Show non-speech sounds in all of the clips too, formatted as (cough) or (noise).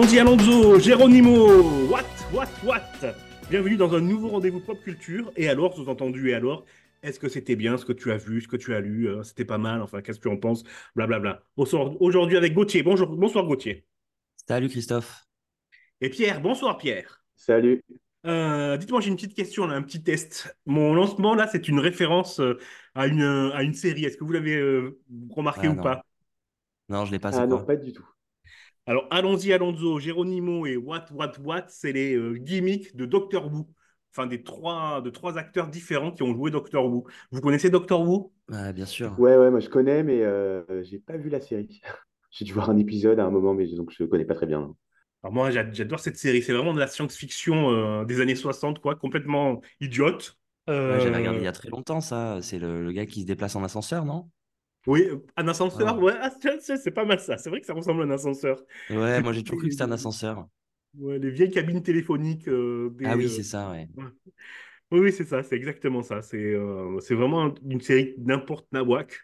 Allons-y, Alonso, Geronimo, what, what, what? Bienvenue dans un nouveau rendez-vous pop culture. Et alors, sous-entendu, et alors Est-ce que c'était bien ce que tu as vu, ce que tu as lu euh, C'était pas mal, enfin, qu'est-ce que tu en penses Blablabla. Aujourd'hui avec Gauthier. Bonjour, bonsoir Gauthier. Salut Christophe. Et Pierre, bonsoir Pierre. Salut. Euh, dites-moi, j'ai une petite question, là, un petit test. Mon lancement, là, c'est une référence euh, à, une, à une série. Est-ce que vous l'avez remarqué Ah, ou non. pas? Non, je l'ai pas, Ah non, pas du tout. Alors, allons-y, Alonso, Geronimo et What, What, What, c'est les euh, gimmicks de Doctor Who. Enfin, des trois, de trois acteurs différents qui ont joué Doctor Who. Vous connaissez Doctor Who? Ah, Bien sûr. Ouais, ouais, moi je connais, mais euh, j'ai pas vu la série. (laughs) J'ai dû voir un épisode à un moment, mais je- donc je connais pas très bien. Alors moi, j'a- j'adore cette série. C'est vraiment de la science-fiction euh, des années 60, quoi, complètement idiote. Ouais, j'avais regardé il y Euh, a très longtemps, ça. C'est le, le gars qui se déplace en ascenseur, non? Oui, euh, un ascenseur, ouais, ah, c'est pas mal ça. C'est vrai que ça ressemble à un ascenseur. Ouais, moi j'ai (laughs) toujours cru que c'était un ascenseur. Ouais, les vieilles cabines téléphoniques. euh, des, Ah oui, euh, c'est ça, ouais. Oui, oui, c'est ça, c'est exactement ça. C'est euh, vraiment une série n'importe nawak.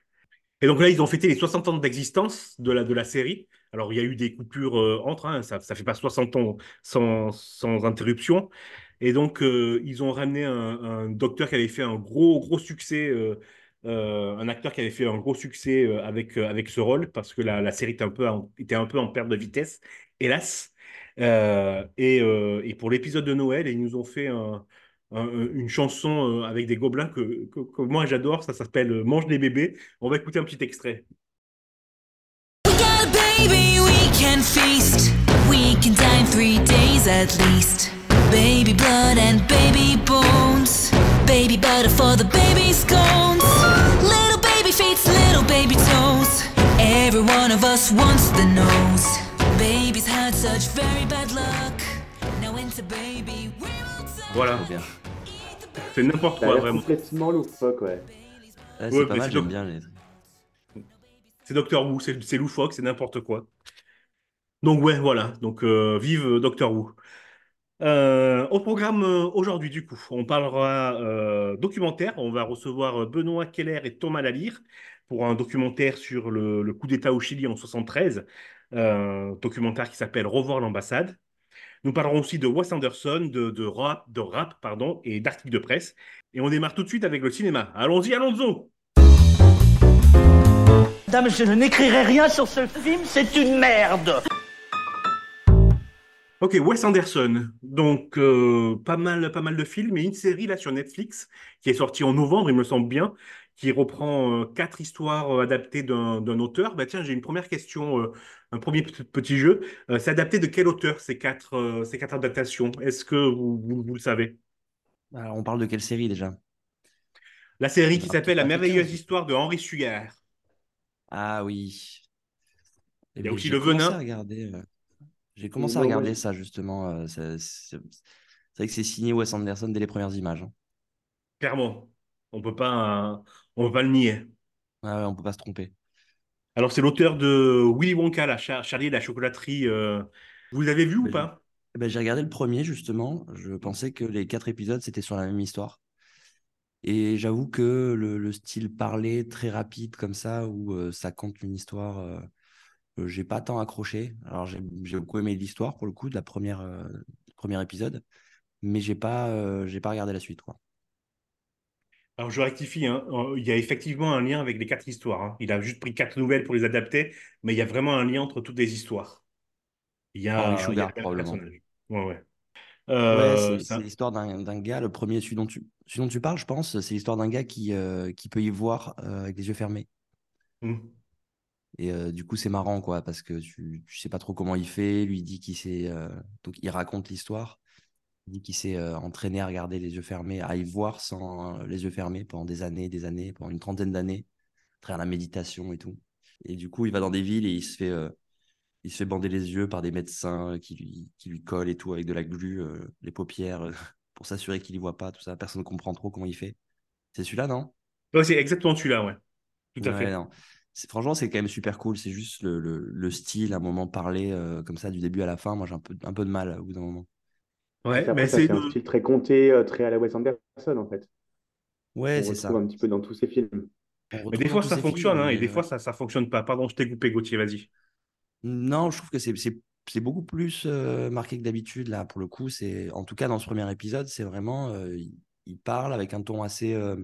Et donc là, ils ont fêté les 60 ans d'existence de la, de la série. Alors, il y a eu des coupures entre, hein, ça ne fait pas 60 ans sans, sans interruption. Et donc, ils ont ramené un, un docteur qui avait fait un gros, gros succès, euh, un acteur qui avait fait un gros succès euh, avec, euh, avec ce rôle, parce que la, série était un peu en, était un peu en perte de vitesse, hélas. Et, pour l'épisode de Noël, ils nous ont fait un- un- une chanson avec des gobelins que, que, moi j'adore, ça s'appelle Mange des bébés. On va écouter un petit extrait. Baby, we can feast. We can in three days at least. Baby blood and baby bones. Baby butter for the baby scones. Little baby feet, little baby toes. Every one of us wants the nose. Baby's had such very bad luck. Now into baby, we will die. Voilà, c'est n'importe quoi vraiment. complètement loufoque, ouais. Ouais, c'est Ouais, pas mal, c'est j'aime bien les. C'est Doctor Who, c'est c'est loufoque, c'est n'importe quoi. Donc ouais, voilà, donc euh, vive euh, Doctor Who. Euh, au programme euh, aujourd'hui, du coup, on parlera euh, documentaire. On va recevoir Benoît Keller et Thomas Lalire pour un documentaire sur le, coup d'État au Chili en 73, euh, documentaire qui s'appelle Revoir l'ambassade. Nous parlerons aussi de Wes Anderson, de, rap, de rap pardon, et d'articles de presse. Et on démarre tout de suite avec le cinéma. Allons-y, Alonso Dame, je n'écrirai rien sur ce film, c'est une merde. Ok, Wes Anderson. Donc, euh, pas mal, pas mal de films et une série là sur Netflix qui est sortie en novembre, il me semble bien, qui reprend euh, quatre histoires euh, adaptées d'un auteur. Bah tiens, j'ai une première question, un premier petit jeu. C'est adapté de quel auteur ces quatre, ces quatre adaptations? Est-ce que vous, vous, vous le savez? Alors, on parle de quelle série déjà? La série qui s'appelle La merveilleuse 15. histoire de Henri Sugar. Ah oui. Il y a aussi le venin. regarder. J'ai commencé à Non, regarder ça justement. euh, c'est c'est- c'est vrai que c'est signé Wes Anderson dès les premières images. hein. Clairement, on peut pas, on peut pas le nier. Ah ouais, on peut pas se tromper. Alors, c'est l'auteur de Willy Wonka, la Char- Charlie et la chocolaterie. euh, Vous l'avez vu ou Ben, j'ai- pas? Eh ben, j'ai regardé le premier justement. Je pensais que les quatre épisodes c'était sur la même histoire. Et j'avoue que le, le style parlé très rapide comme ça, où euh, ça compte une histoire, j'ai pas tant accroché. Alors j'ai beaucoup aimé l'histoire pour le coup de la première, euh, premier épisode, mais j'ai pas, euh, j'ai pas regardé la suite quoi. Alors, je rectifie, hein. Euh, Il y a effectivement un lien avec les quatre histoires. hein. Il a juste pris quatre nouvelles pour les adapter, mais il y a vraiment un lien entre toutes les histoires. Il y a, Henry il y a Sugar probablement. Ouais, ouais. Euh, c'est l'histoire d'un gars, le premier, celui dont tu, celui dont tu parles, je pense, c'est l'histoire d'un gars qui, euh, qui peut y voir euh, avec les yeux fermés. Hmm. Et euh, du coup, c'est marrant, quoi, parce que tu, tu sais pas trop comment il fait. Lui il dit qu'il s'est. euh, donc, il raconte l'histoire. Il dit qu'il s'est euh, entraîné à regarder les yeux fermés, à y voir sans les yeux fermés pendant des années, des années, pendant une trentaine d'années, à travers la méditation et tout. Et du coup, il va dans des villes et il se fait, il se fait bander les yeux par des médecins qui lui, qui lui collent et tout avec de la glu, les paupières, (laughs) pour s'assurer qu'il y voit pas, tout ça. Personne ne comprend trop comment il fait. C'est celui-là, non? Ouais, c'est exactement celui-là, ouais. Tout à Ouais, fait. non. C'est- Franchement, c'est quand même super cool. C'est juste le, le, le style, à un moment parlé euh, comme ça du début à la fin. Moi, j'ai un peu, un peu de mal au bout d'un moment. Ouais, Après, mais ça c'est un style très compté, euh, très à la Wes Anderson, en fait. Ouais, On c'est ça. retrouve un petit peu dans tous ses films. Mais des fois, ça fonctionne, films, hein, et des ouais. fois, ça ça fonctionne pas. Pardon, je t'ai coupé, Gauthier, vas-y. Non, je trouve que c'est c'est c'est beaucoup plus euh, marqué que d'habitude là. Pour le coup, c'est en tout cas dans ce premier épisode, c'est vraiment euh, il, il parle avec un ton assez euh,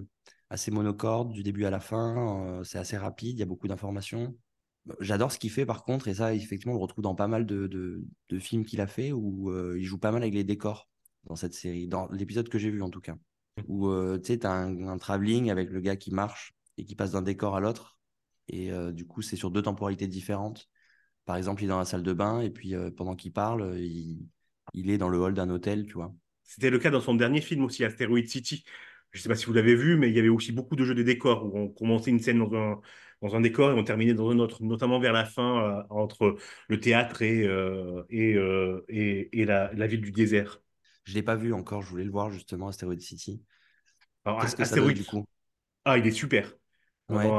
assez monocorde du début à la fin. euh, c'est assez rapide, il y a beaucoup d'informations. J'adore ce qu'il fait par contre, et ça effectivement on le retrouve dans pas mal de, de, de films qu'il a fait où euh, il joue pas mal avec les décors dans cette série, dans l'épisode que j'ai vu en tout cas. Où euh, tu sais, tu as un, un travelling avec le gars qui marche et qui passe d'un décor à l'autre. Et euh, du coup, c'est sur deux temporalités différentes. Par exemple, il est dans la salle de bain et puis pendant qu'il parle, il, il est dans le hall d'un hôtel, tu vois. C'était le cas dans son dernier film aussi, Asteroid City. Je ne sais pas si vous l'avez vu, mais il y avait aussi beaucoup de jeux de décors où on commençait une scène dans un, dans un décor et on terminait dans un autre, notamment vers la fin, euh, entre le théâtre et, euh, et, euh, et, et la, la ville du désert. Je l'ai pas vu encore, je voulais le voir justement, Asteroid City. Alors, Qu'est-ce que ça Asteroid, donne du coup? Ah, il est super. Ouais.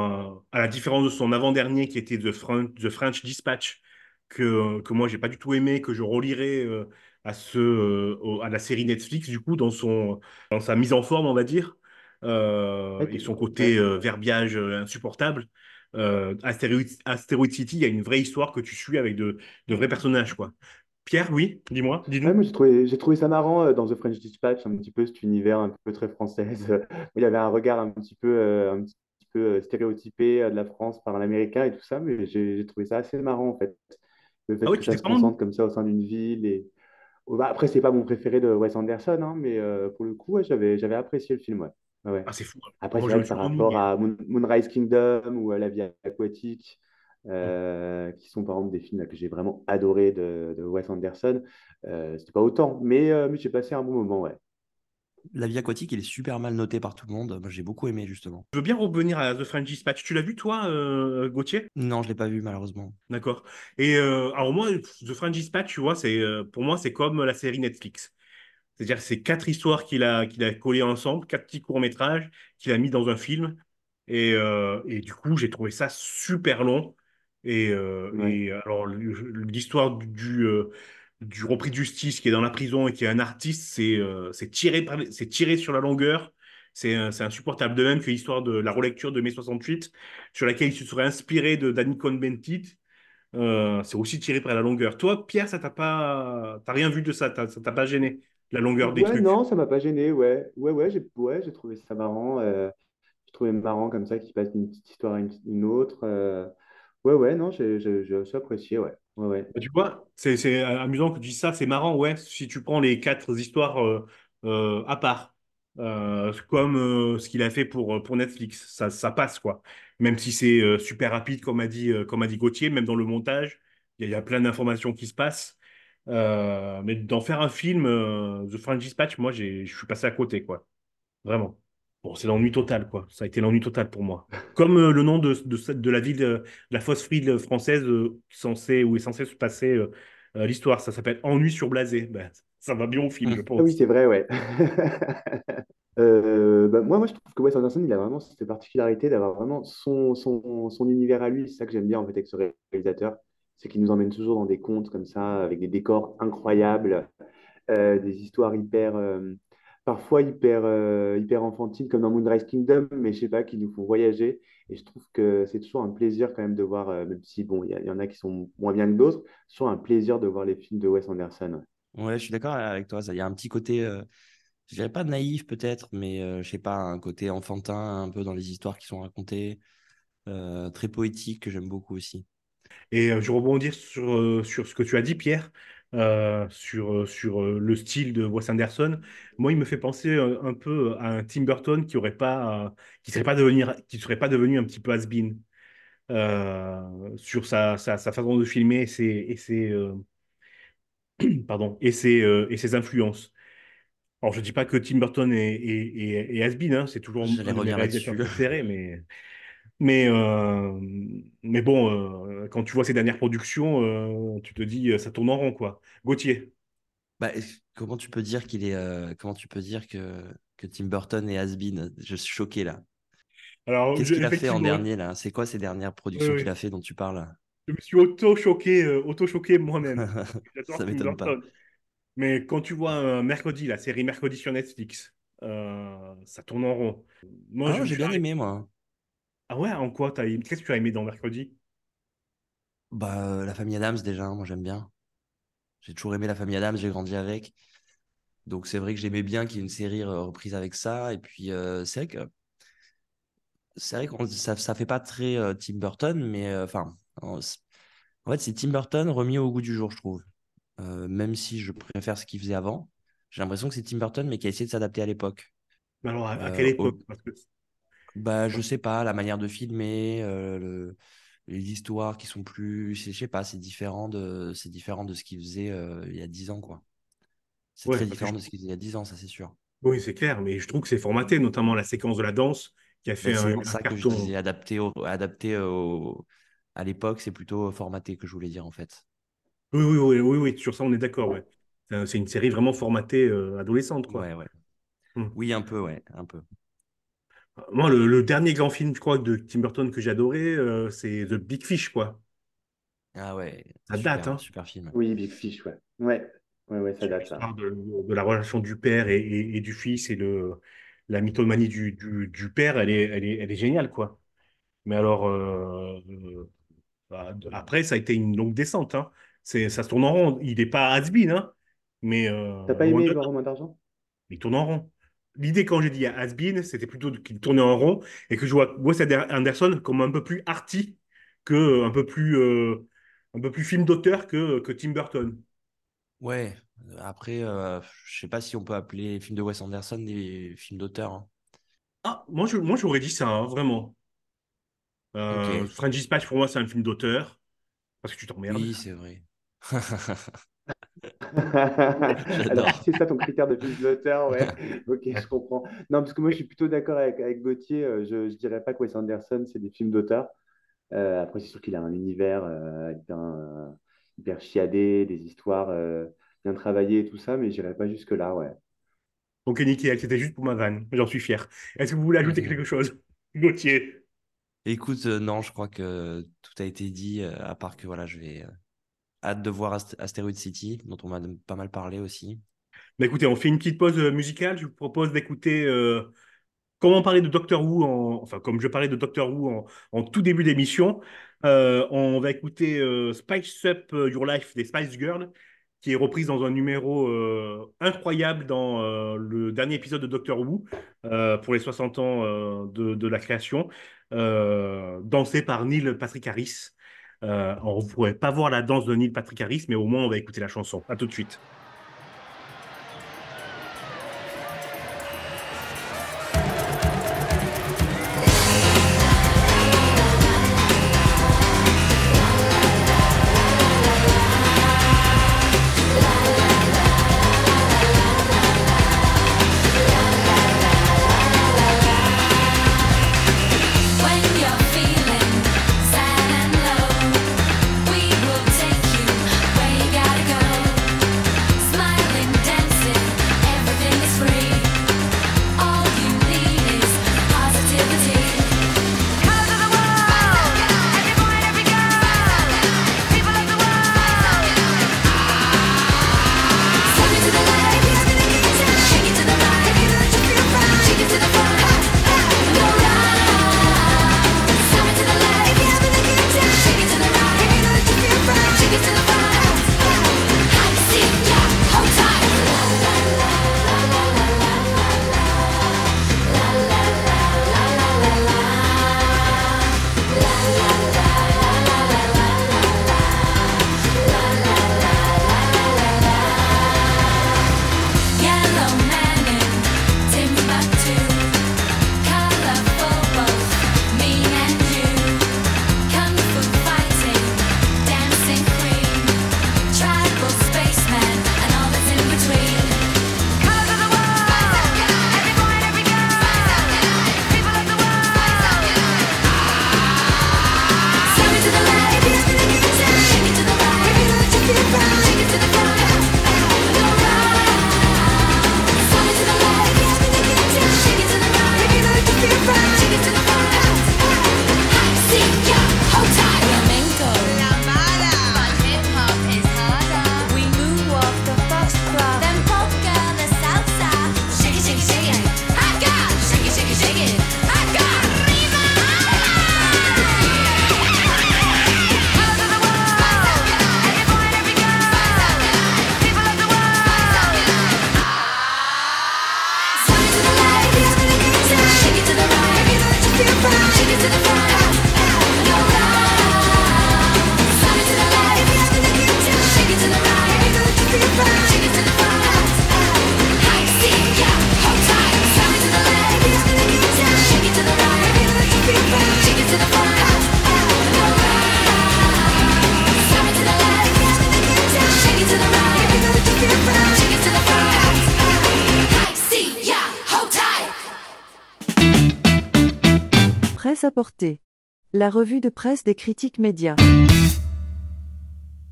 À la différence de son avant-dernier qui était The, Fren- The French Dispatch, que, que moi j'ai pas du tout aimé, que je relirai euh, à, ce, euh, à la série Netflix, du coup, dans, son, dans sa mise en forme, on va dire, euh, Ouais, et son ouais. côté verbiage insupportable. Euh, Asteroid, Asteroid City, il y a une vraie histoire que tu suis avec de, de vrais personnages, quoi. Pierre, oui, dis-moi, Ouais, dis-nous. moi, j'ai trouvé, ça marrant dans The French Dispatch, un petit peu cet univers un peu très française. où il y avait un regard un petit peu, un petit peu stéréotypé de la France par l'américain et tout ça, mais j'ai trouvé ça assez marrant en fait. Le Ah fait oui, que ça se concentre comme ça au sein d'une ville. Et... Bah, après, c'est pas mon préféré de Wes Anderson, hein, mais euh, pour le coup, ouais, j'avais, j'avais apprécié le film. Ouais. Ah, c'est fou. Après, Moi, c'est vrai par rapport à Moon- Moonrise Kingdom ou à La Vie aquatique, euh, qui sont par exemple des films là, que j'ai vraiment adoré de, de Wes Anderson, euh, c'était pas autant, mais, euh, mais j'ai passé un bon moment, ouais. La vie aquatique, il est super mal noté par tout le monde. Moi, j'ai beaucoup aimé justement. Je veux bien revenir à The French Dispatch. Tu l'as vu, toi, euh, Gauthier? Non, je l'ai pas vu malheureusement. D'accord. Et euh, alors moi, The French Dispatch, tu vois, c'est euh, pour moi, c'est comme la série Netflix. C'est-à-dire c'est quatre histoires qu'il a, qu'il a collées ensemble, quatre petits courts-métrages qu'il a mis dans un film. Et, euh, et du coup, j'ai trouvé ça super long. Et, Ouais. et alors, l'histoire du, du, du repris de justice qui est dans la prison et qui est un artiste, c'est euh, tiré, par, les- c'est tiré sur la longueur. C'est insupportable. De même que l'histoire de la relecture de mai 68, sur laquelle il se serait inspiré de Danny Cohn-Bendit. Euh, c'est aussi tiré par la longueur. Toi, Pierre, ça t'a pas, t'as rien vu de ça, ça t'a pas gêné, la longueur des Ouais, trucs? non, ça m'a pas gêné, ouais. Ouais, ouais, j'ai ouais, j'ai trouvé ça marrant. euh, j'ai trouvé marrant comme ça qu'il passe d'une petite histoire à une, une autre. euh. Ouais, ouais, non, j'ai apprécié, ouais. Bah, Tu vois, c'est c'est amusant que tu dises ça, c'est marrant, ouais, si tu prends les quatre histoires euh, euh, à part, euh, comme euh, ce qu'il a fait pour, pour Netflix, ça, ça passe, quoi. Même si c'est euh, super rapide, comme a dit, euh, comme a dit Gauthier, même dans le montage, il y, y a plein d'informations qui se passent. Euh, mais d'en faire un film, euh, The French Dispatch, moi, je suis passé à côté, quoi. Vraiment. Bon, c'est l'ennui total, quoi. Ça a été l'ennui total pour moi. Comme euh, le nom de, de, la ville, euh, de la fausse ville française euh, censée, où est censé se passer euh, euh, l'histoire. Ça s'appelle Ennui sur Blasé. Ben, ça va bien au film, je Ah oui, pense. c'est vrai, ouais. (laughs) Euh, bah, moi, moi, je trouve que Wes Anderson, il a vraiment cette particularité d'avoir vraiment son, son, son univers à lui. C'est ça que j'aime bien en fait avec ce réalisateur. C'est qu'il nous emmène toujours dans des contes comme ça, avec des décors incroyables, euh, des histoires hyper, euh, parfois hyper, euh, hyper enfantines, comme dans Moonrise Kingdom, mais je sais pas, qui nous font voyager. Et je trouve que c'est toujours un plaisir quand même de voir, euh, même si bon, il y, en a qui sont moins bien que d'autres, c'est toujours un plaisir de voir les films de Wes Anderson. ouais. Ouais, je suis d'accord avec toi. Ça, il y a un petit côté, euh, je dirais pas naïf peut-être, mais euh, je sais pas, un côté enfantin un peu dans les histoires qui sont racontées, euh, très poétique que j'aime beaucoup aussi. Et je rebondis sur, sur ce que tu as dit, Pierre, euh, sur, euh, sur euh, le style de Wes Anderson. Moi, il me fait penser un peu à un Tim Burton qui aurait pas, qui serait pas devenir, qui serait pas devenu un petit peu has-been sur sa, sa, sa façon de filmer et ses, et ses, (clears throat) pardon, et ses, et ses influences. Alors, je dis pas que Tim Burton est, est, est, est has-been, hein, c'est toujours un là-dessus. préférés, mais, mais, euh, mais bon, euh, quand tu vois ses dernières productions, euh, tu te dis, ça tourne en rond, quoi. Gauthier. Bah, comment tu peux dire qu'il est, comment tu peux dire que, que Tim Burton est has-been? Je suis choqué là. Alors, Qu'est-ce qu'il a fait en dernier là? C'est quoi ces dernières oui, productions qu'il a fait dont tu parles? je me suis auto-choqué, euh, auto-choqué moi-même. (laughs) J'adore Ça m'étonne pas. Mais quand tu vois Mercredi, la série Mercredi sur Netflix, ça tourne en rond. Moi, Ah j'ai bien aimé moi. Ah ouais, en quoi t'as. Qu'est-ce que tu as aimé dans Mercredi? Bah, euh, la famille Adams déjà, moi j'aime bien. J'ai toujours aimé la famille Adams, j'ai grandi avec. Donc c'est vrai que j'aimais bien qu'il y ait une série euh, reprise avec ça. Et puis euh, c'est vrai que c'est vrai que ça, ça fait pas très euh, Tim Burton, mais enfin, en, en fait, c'est Tim Burton remis au goût du jour, je trouve. Même si je préfère ce qu'il faisait avant, j'ai l'impression que c'est Tim Burton, mais qui a essayé de s'adapter à l'époque. Mais alors, à, à quelle au- époque? Parce que- Bah, je sais pas, la manière de filmer, euh, le- les histoires qui sont plus, je sais pas, c'est différent de, c'est différent de ce qu'il faisait euh, il y a 10 ans, quoi. C'est Ouais, très différent je- de ce qu'il faisait il y a 10 ans, ça c'est sûr. Oui, c'est clair, mais je trouve que c'est formaté, notamment la séquence de la danse qui a fait Mais c'est un, ça que je disais adapté au, adapté au, à l'époque, c'est plutôt formaté que je voulais dire en fait. Oui, oui, oui, oui, oui, sur ça, on est d'accord, ouais. C'est un- c'est une série vraiment formatée euh, adolescente, quoi. Ouais, ouais. Hmm. Oui, un peu, ouais, un peu. Moi, le, le dernier grand film, je crois, de Tim Burton que j'ai adoré, euh, c'est The Big Fish, quoi. Ah ouais, Ça super, date, hein. super film. Oui, Big Fish, ouais. Ouais, ouais, ouais, ça date, ça. l'histoire de, de la relation du père et, et- et du fils et le, la mythomanie du, du, du père, elle est, elle est, elle est géniale, quoi. Mais alors, euh, euh, bah, de- après, ça a été une longue descente, hein. C'est, ça se tourne en rond. Il n'est pas has-been, hein, mais euh, T'as pas aimé là. Romain d'Argent? Il tourne en rond. L'idée, quand j'ai dit has-been, c'était plutôt qu'il tournait en rond et que je vois Wes Anderson comme un peu plus arty que un peu plus, euh, un peu plus film d'auteur que, que Tim Burton. Ouais, après, euh, je sais pas si on peut appeler les films de Wes Anderson des films d'auteur. hein. Ah, moi, je, moi, j'aurais dit ça, hein, vraiment. Euh, Ok, French Dispatch, pour moi, c'est un film d'auteur parce que tu t'emmerdes. oui, c'est vrai. (laughs) (laughs) Alors, c'est ça ton critère de film d'auteur, ouais. (laughs) Ok, je comprends. Non, parce que moi, je suis plutôt d'accord avec, avec Gauthier. euh, Je ne dirais pas que Wes Anderson, c'est des films d'auteur. Euh, après, c'est sûr qu'il a un univers euh, hyper, euh, hyper chiadé, des histoires euh, bien travaillées et tout ça, mais je n'irais pas jusque-là, ouais. Ok, nickel, c'était juste pour ma vanne. J'en suis fier. Est-ce que vous voulez ajouter quelque chose? Gauthier? Écoute, euh, non, je crois que tout a été dit, euh, à part que voilà, je vais euh, hâte de voir Ast- Asteroid City, dont on m'a pas mal parlé aussi. Bah, écoutez, on fait une petite pause euh, musicale. Je vous propose d'écouter euh, Comment parler de Doctor Who, en, enfin comme je parlais de Doctor Who en, tout début d'émission, euh, on va écouter Spice Up Your Life des Spice Girls, qui est reprise dans un numéro incroyable dans le dernier épisode de Doctor Who, pour les 60 ans de, la création, dansé par Neil Patrick Harris. Euh, on ne pourrait pas voir la danse de Neil Patrick Harris, mais au moins on va écouter la chanson. À tout de suite. Presse-à-porter. La revue de presse des critiques médias.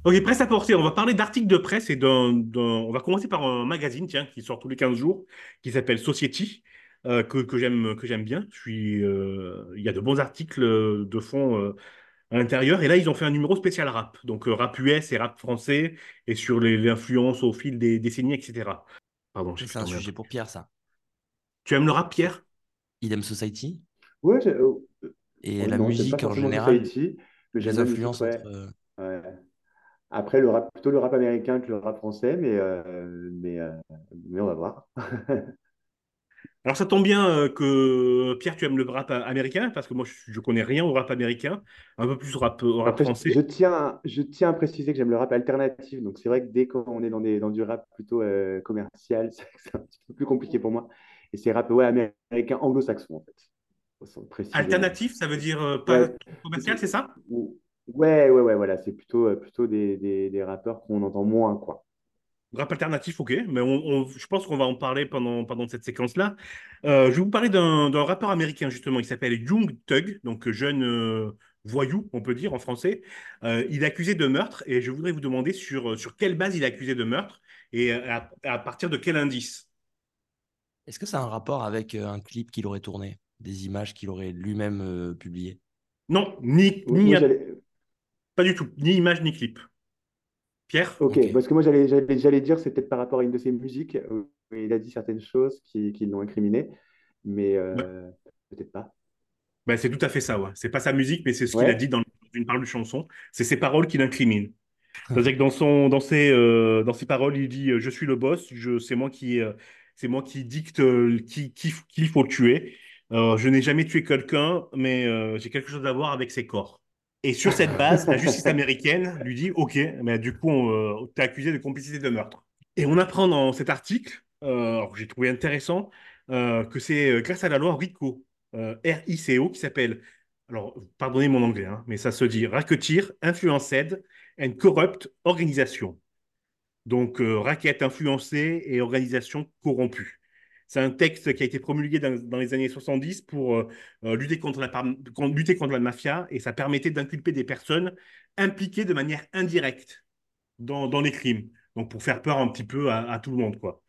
Ok, presse à porter. On va parler d'articles de presse et d'un, d'un- on va commencer par un magazine, tiens, qui sort tous les 15 jours, qui s'appelle Society, euh, que, que j'aime, que j'aime bien. Je suis, euh, il y a de bons articles euh, de fond euh, à l'intérieur. Et là, ils ont fait un numéro spécial rap. Donc, euh, rap US et rap français, et sur les, l'influence au fil des décennies, etc. Pardon, C'est un sujet pour Pierre, ça. Tu aimes le rap, Pierre? Idem Society? Ouais, j'ai- et ouais, la non, musique en général, Society, mais les influences truc, ouais. entre. Ouais. Après, le rap, plutôt le rap américain que le rap français, mais, euh, mais, euh, mais on va voir. (laughs) Alors, ça tombe bien euh, que Pierre, tu aimes le rap américain, parce que moi, je, je connais rien au rap américain, un peu plus au rap, au rap Après, je, français. je tiens, à- je tiens à préciser que j'aime le rap alternatif. Donc, c'est vrai que dès qu'on est dans, des, dans du rap plutôt euh, commercial, c'est (laughs) c'est un petit peu plus compliqué pour moi. Et c'est rap ouais, américain anglo-saxon, en fait. Alternatif, ça veut dire euh, pas Ouais. commercial, c'est ça? Ouais, ouais, ouais, voilà. C'est plutôt, euh, plutôt des, des, des rappeurs qu'on entend moins, quoi. Rap alternatif, ok, mais on, on- je pense qu'on va en parler pendant, pendant cette séquence-là. Euh, je vais vous parler d'un d'un rappeur américain, justement, il s'appelle Young Thug, donc jeune euh, voyou, on peut dire en français. Euh, il est accusé de meurtre et je voudrais vous demander sur, sur quelle base il est accusé de meurtre et à, à partir de quel indice? Est-ce que ça a un rapport avec un clip qu'il aurait tourné, des images qu'il aurait lui-même euh, publiées Non, ni, j'allais- pas du tout, ni image ni clip. Pierre? Ok, Ok. parce que moi, j'allais, dire, c'est peut-être par rapport à une de ses musiques, où il a dit certaines choses qui, qui l'ont incriminé, mais euh, peut-être pas. Ben, c'est tout à fait ça, ouais. C'est pas sa musique, mais c'est ce qu'il a dit dans une parole de chanson. C'est ses paroles qui l'incriminent. (laughs) C'est-à-dire que dans son, dans ses, euh, dans ses paroles, il dit euh, Je suis le boss, c'est moi qui, euh, c'est moi qui dicte euh, qui, qui, qui il faut tuer. Euh, je n'ai jamais tué quelqu'un, mais euh, j'ai quelque chose à voir avec ses corps. Et sur cette base, la justice (laughs) américaine lui dit Ok, mais du coup, on, euh, t'es accusé de complicité de meurtre. Et on apprend dans cet article, euh, que j'ai trouvé intéressant, euh, que c'est euh, grâce à la loi RICO, euh, R-I-C-O, qui s'appelle, alors pardonnez mon anglais, hein, mais ça se dit Racketeer Influenced and Corrupt Organisation. Donc, euh, raquette influencée et organisation corrompue. C'est un texte qui a été promulgué dans, dans les années 70 pour euh, euh, lutter, contre la, par- contre- lutter contre la mafia et ça permettait d'inculper des personnes impliquées de manière indirecte dans, dans les crimes. Donc, pour faire peur un petit peu à, à tout le monde, quoi.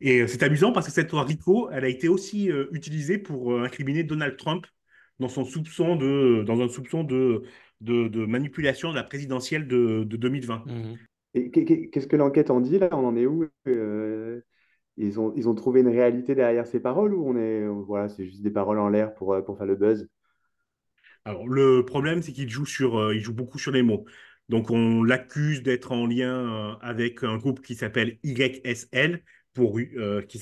Et euh, c'est amusant parce que cette loi RICO, elle a été aussi euh, utilisée pour euh, incriminer Donald Trump dans son soupçon de, dans un soupçon de, de, de manipulation de la présidentielle de, de 2020. Mhm. Et qu'est- qu'est- qu'est-ce que l'enquête en dit là? On en est où? Euh, ils ont, ils ont trouvé une réalité derrière ces paroles ou on est, voilà, c'est juste des paroles en l'air pour, euh, pour faire le buzz? Alors, le problème, c'est qu'il joue sur, euh, il joue beaucoup sur les mots. Donc, on l'accuse d'être en lien euh, avec un groupe qui s'appelle YSL, pour, qui,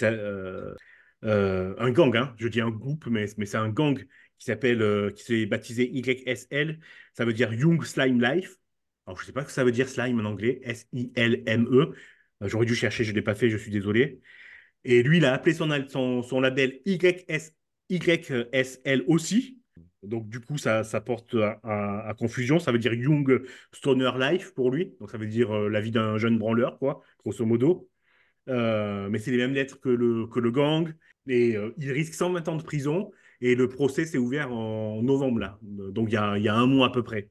un gang, hein. Je dis un groupe, mais, mais c'est un gang qui s'appelle, qui s'est baptisé YSL. Ça veut dire Young Slime Life. Alors, je ne sais pas ce que ça veut dire slime en anglais, S-I-L-M-E. J'aurais dû chercher, je ne l'ai pas fait, je suis désolé. Et lui, il a appelé son, son, son label YS, YSL aussi. Donc, du coup, ça, ça porte à, confusion. Ça veut dire Young Stoner Life pour lui. Donc, ça veut dire euh, la vie d'un jeune branleur, quoi, grosso modo. Euh, mais c'est les mêmes lettres que le, que le gang. Et euh, il risque 120 ans de prison. Et le procès s'est ouvert en novembre, là. Donc, il y a, y a un mois à peu près.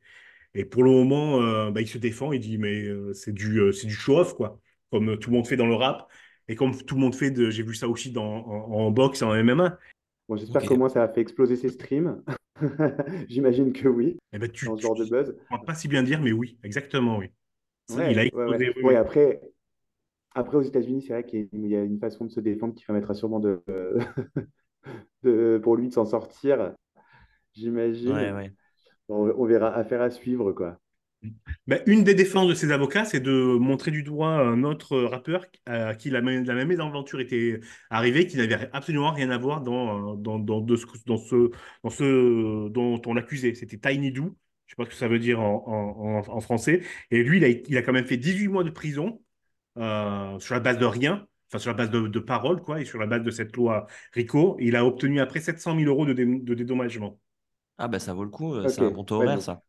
Et pour le moment, bah, il se défend. Il dit, mais c'est du, c'est du show-off, quoi. Comme tout le monde fait dans le rap. Et comme tout le monde fait, de, j'ai vu ça aussi dans, en, en boxe et en MMA. Bon, j'espère Ok. qu'au moins ça a fait exploser ses streams. (laughs) J'imagine que oui, Eh ben, tu, dans ce tu- genre de buzz. on va pas si bien dire, mais oui, exactement, oui. Ça, Ouais, il a explosé, ouais. oui, Ouais, oui. après, après, aux États-Unis, c'est vrai qu'il y a une- il y a une façon de se défendre qui permettra sûrement de, (laughs) de- pour lui de s'en sortir, j'imagine. Ouais, ouais. On, on verra, affaire à suivre, quoi. Ben, une des défenses de ses avocats, c'est de montrer du doigt un autre rappeur à qui la même, la même mésaventure était arrivée, qui n'avait absolument rien à voir dans, dans, dans, de ce, dans ce, dans ce dont on l'accusait. C'était Tiny Do. Je sais pas ce que ça veut dire en, en, en- en français. Et lui, il a, il a quand même fait 18 mois de prison euh, sur la base de rien, enfin sur la base de, de paroles, quoi, et sur la base de cette loi RICO. Il a obtenu après 700 000 euros de, dé- de dédommagement. Ah, bah ça vaut le coup, euh, Ok, c'est un bon taux ouais, horaire, donc-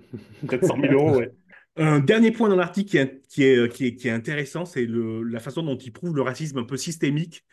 ça. 700 000 euros, ouais. Un dernier point dans l'article qui est, qui est, qui est, intéressant, c'est la façon dont il prouve le racisme un peu systémique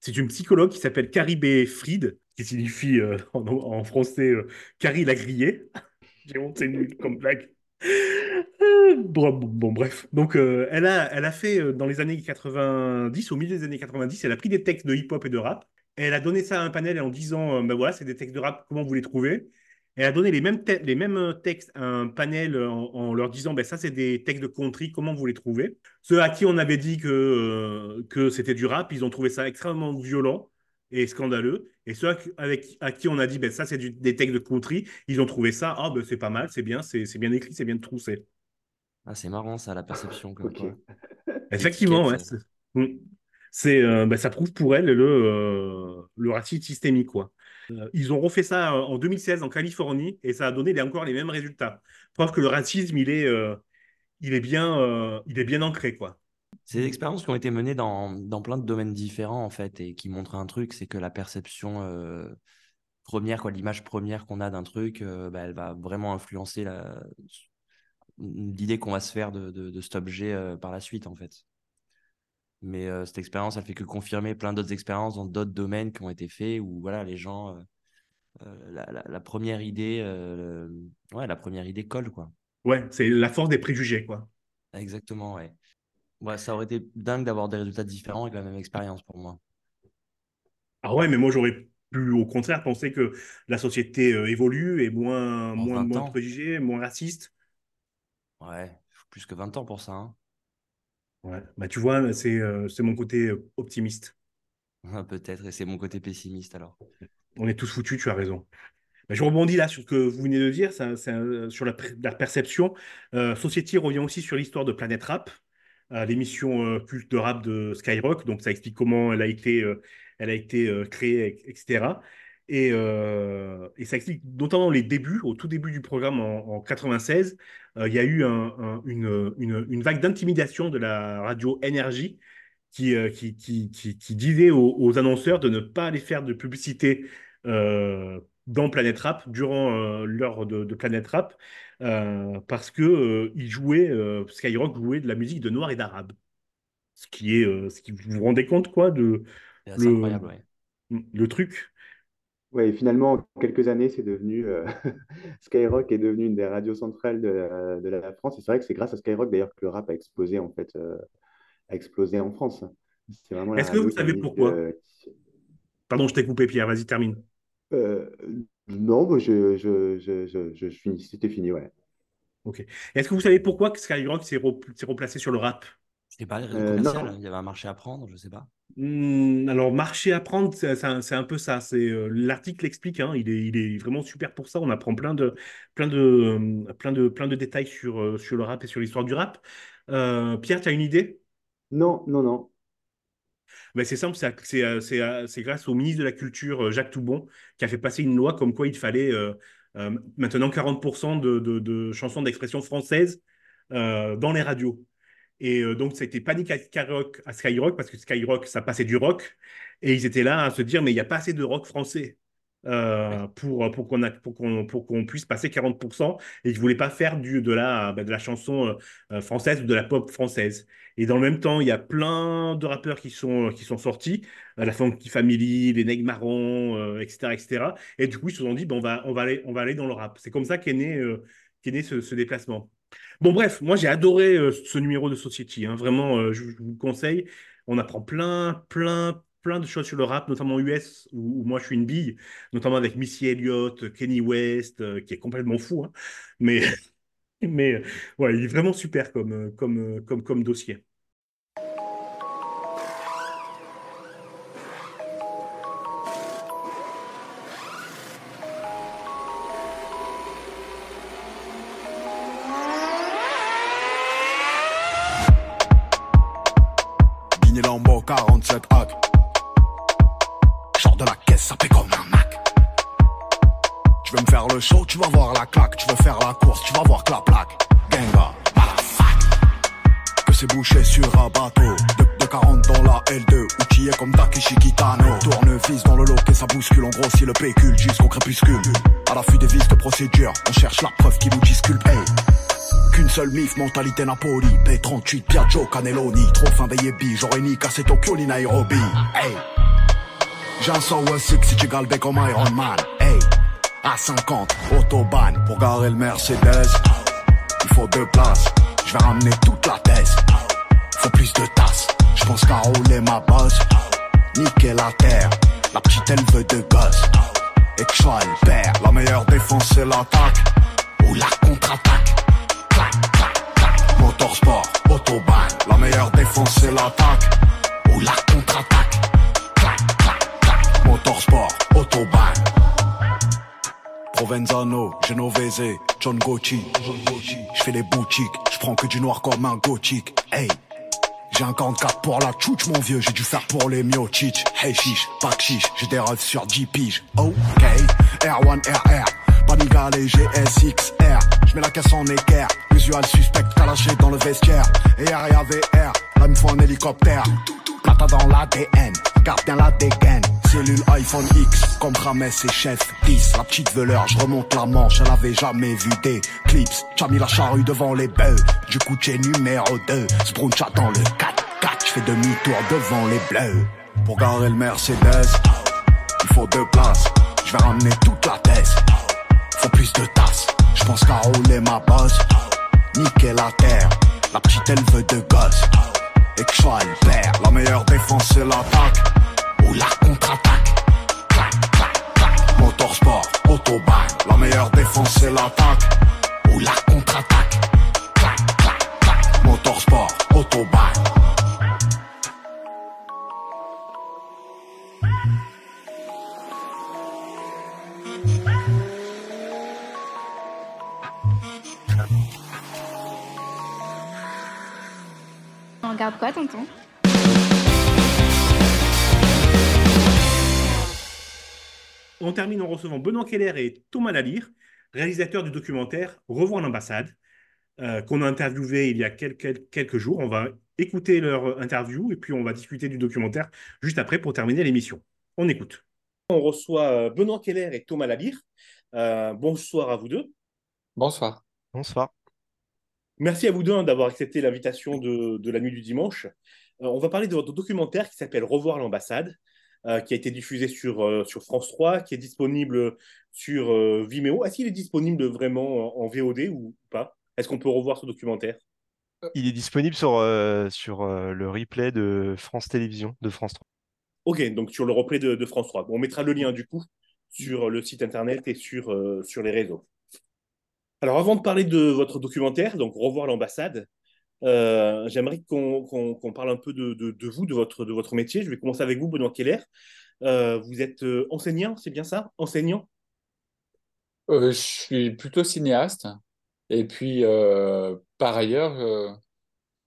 C'est une psychologue qui s'appelle Carrie B. Fried, qui signifie euh, en, français euh, Carrie la grillée. (laughs) J'ai honte, c'est nul comme blague. Euh, Bon, bref. Donc, euh, elle a, elle a fait dans les années 90, au milieu des années 90, elle a pris des textes de hip-hop et de rap. Elle a donné ça à un panel en disant, ben voilà, c'est des textes de rap, comment vous les trouvez? Elle a donné les mêmes, te- les mêmes euh, textes à un panel en, en leur disant, ben ça, c'est des textes de country, comment vous les trouvez? Ceux à qui on avait dit que, euh, que c'était du rap, ils ont trouvé ça extrêmement violent et scandaleux. Et ceux à, qui- avec, à qui on a dit, ben ça, c'est des textes de country, ils ont trouvé ça, ah, ben c'est pas mal, c'est bien, c'est bien écrit, c'est bien troussé. Ah, c'est marrant ça, la perception comme Ok. quoi. (laughs) Effectivement, ouais. C'est, Mm. C'est, euh, bah, ça prouve pour elle le, euh, le racisme systémique, quoi. Euh, ils ont refait ça euh, en 2016 en Californie et ça a donné encore les mêmes résultats. Preuve que le racisme, il est, euh, il est bien, il est bien ancré, quoi. Des expériences qui ont été menées dans, dans plein de domaines différents, en fait, et qui montrent un truc, c'est que la perception première, l'image première qu'on a d'un truc, bah, elle va vraiment influencer l'idée qu'on va se faire de, de, cet objet par la suite, en fait. Mais euh, cette expérience, elle fait que confirmer plein d'autres expériences dans d'autres domaines qui ont été faits, où voilà, les gens, euh, euh, la, la- la première idée, euh, ouais, la première idée colle, quoi. Ouais, c'est la force des préjugés, quoi. Exactement, ouais. Ouais, ça aurait été dingue d'avoir des résultats différents avec la même expérience pour moi. Ah ouais, mais moi, j'aurais pu, au contraire, penser que la société évolue et moins, En moins, 20 moins ans. préjugés, moins raciste. Ouais, plus que 20 ans pour ça. hein. Ouais. Bah, tu vois, c'est mon côté optimiste. Peut-être, et c'est mon côté pessimiste alors. On est tous foutus, tu as raison. Bah, je rebondis là sur ce que vous venez de dire, ça, c'est, sur la, per- la perception. Euh, Society revient aussi sur l'histoire de Planète Rap, euh, l'émission euh, culte de rap de Skyrock. Donc, ça explique comment elle a été, elle a été créée, etc. Et, euh, et ça explique notamment les débuts, au tout début du programme en, en 96, euh, il y a eu un- un- une, une- une vague d'intimidation de la radio Énergie qui, euh, qui, qui, qui, qui disait aux, aux annonceurs de ne pas aller faire de publicité dans Planète Rap durant l'heure de, de Planète Rap parce que ils jouaient, Skyrock jouait de la musique de Noirs et d'Arabes. Ce qui est, ce qui vous vous rendez compte quoi de le, incroyable, ouais. le truc. Et finalement, en quelques années, c'est devenu. euh, (laughs) Skyrock est devenu une des radios centrales de la, de la France. Et c'est vrai que c'est grâce à Skyrock d'ailleurs que le rap a explosé en fait, euh, a explosé en France. C'est vraiment la Est-ce que vous savez pourquoi? euh, Pardon, je t'ai coupé, Pierre. Vas-y, termine. euh, non, je, je, je, je, je finis. C'était fini, ouais. Ok. Est-ce que vous savez pourquoi Skyrock s'est re- s'est replacé sur le rap? C'était pas les Euh, non. il y avait un marché à prendre, je sais pas. Hmm, alors, marché à prendre, c'est un, peu ça. C'est euh, l'article l'explique. hein, il est, il est vraiment super pour ça. On apprend plein de, plein de, euh, plein de, plein de détails sur, euh, sur le rap et sur l'histoire du rap. Euh, Pierre, tu as une idée? Non, non, non. Ben, c'est simple, c'est grâce au ministre de la Culture, Jacques Toubon, qui a fait passer une loi comme quoi il fallait maintenant 40% de, de, de chansons d'expression française dans les radios. Et euh, donc, ça a été panique à Skyrock, à Skyrock parce que Skyrock, ça passait du rock. Et ils étaient là à se dire, mais il n'y a pas assez de rock français euh, pour, pour qu'on a- pour qu'on pour qu'on puisse passer 40%. Et ils ne voulaient pas faire du, de, la, bah, de la chanson euh, euh, française ou de la pop française. Et dans le même temps, il y a plein de rappeurs qui sont, qui sont sortis, euh, la Funky Family, les Neg Marron, euh, etc., etc. Et du coup, ils se sont dit, bon, on va, on va aller, on va aller dans le rap. C'est comme ça qu'est né, euh, qu'est né ce, ce déplacement. Bon, bref, moi j'ai adoré euh, ce numéro de Society. hein. Vraiment, euh, je, vous le conseille. On apprend plein, plein, plein de choses sur le rap, notamment US, où, moi je suis une bille, notamment avec Missy Elliott, Kenny West, euh, qui est complètement fou. hein. Mais, (laughs) mais ouais, il est vraiment super comme, comme, comme dossier. Procédure, on cherche la preuve qui nous disculpe. Qu'une seule mif, mentalité Napoli P38, Piaggio, Cannelloni Trop fin yébis, j'aurais ni cassé Tokyo ni Nairobi Hey J'ai un Sour Six si tu galbé comme Iron Man. Hey, à 50, autobahn pour garer le Mercedes. Il faut deux places, je vais ramener toute la thèse. Faut plus de tasses, je pense qu'à rouler ma bosse. Niquer la terre, la petite elle veut de gosse. Et père, la meilleure défense c'est l'attaque. Ou la contre-attaque. Clac, clac, clac. Motorsport, autobahn, la meilleure défense c'est l'attaque. Ou la contre-attaque. Clac, clac, clac. Motorsport, autobahn. Provenzano, Genovese, John Gucci. Je fais les boutiques, je prends que du noir comme un gothique. Hey, j'ai un 44 pour la tchouch mon vieux, j'ai dû faire pour les miochich. Hey chiche, de chiche, j'ai des rêves sur 10 piges. Ok, R1 RR, Paniga les GSXR. Je mets la caisse en équerre, usual suspect calaché dans le vestiaire. Et RIA VR, là me faut un hélicoptère. Plata dans l'ADN, garde bien la dégaine. Cellule iPhone X, comme Rames et Chef 10. La petite veleur, je remonte la manche, elle avait jamais vu des clips. J'ai mis la charrue devant les bœufs, du coup j'ai numéro 2. Spruncha dans le 4-4, je fais demi-tour devant les bleus. Pour garer le Mercedes, il faut deux places, je vais ramener toute la thèse. Faut plus de tasses, je pense qu'à rouler ma bosse. Niquer la terre, la petite elle veut de gosse. Et que je sois le père, la meilleure défense c'est l'attaque. Ou la contre-attaque. Clac, clac, clac. Motorsport, autobahn, la meilleure défense c'est l'attaque. Ou la contre-attaque. Clac, clac, clac. Motorsport, autobahn. Regarde quoi, tonton? On termine en recevant Benoît Keller et Thomas Lalire, réalisateurs du documentaire Revoir l'ambassade, euh, qu'on a interviewé il y a quelques, quelques jours. On va écouter leur interview et puis on va discuter du documentaire juste après pour terminer l'émission. On écoute. On reçoit euh, Benoît Keller et Thomas Lalire. Euh, bonsoir à vous deux. Bonsoir. Bonsoir. Merci à vous deux hein, d'avoir accepté l'invitation de, de la nuit du dimanche. Euh, on va parler de votre documentaire qui s'appelle Revoir l'ambassade, euh, qui a été diffusé sur, euh, sur France 3, qui est disponible sur euh, Vimeo. Est-ce qu'il est disponible vraiment en, VOD ou pas? Est-ce qu'on peut revoir ce documentaire? Il est disponible sur, sur le replay de France Télévisions, de France 3. Ok, donc sur le replay de, de France 3. Bon, on mettra le lien du coup sur le site internet et sur, sur les réseaux. Alors avant de parler de votre documentaire, donc Revoir l'ambassade, euh, j'aimerais qu'on parle un peu de, vous, de votre, métier. Je vais commencer avec vous, Benoît Keller. Euh, vous êtes euh, enseignant, c'est bien ça? Enseignant? Je suis plutôt cinéaste. Et puis, par ailleurs,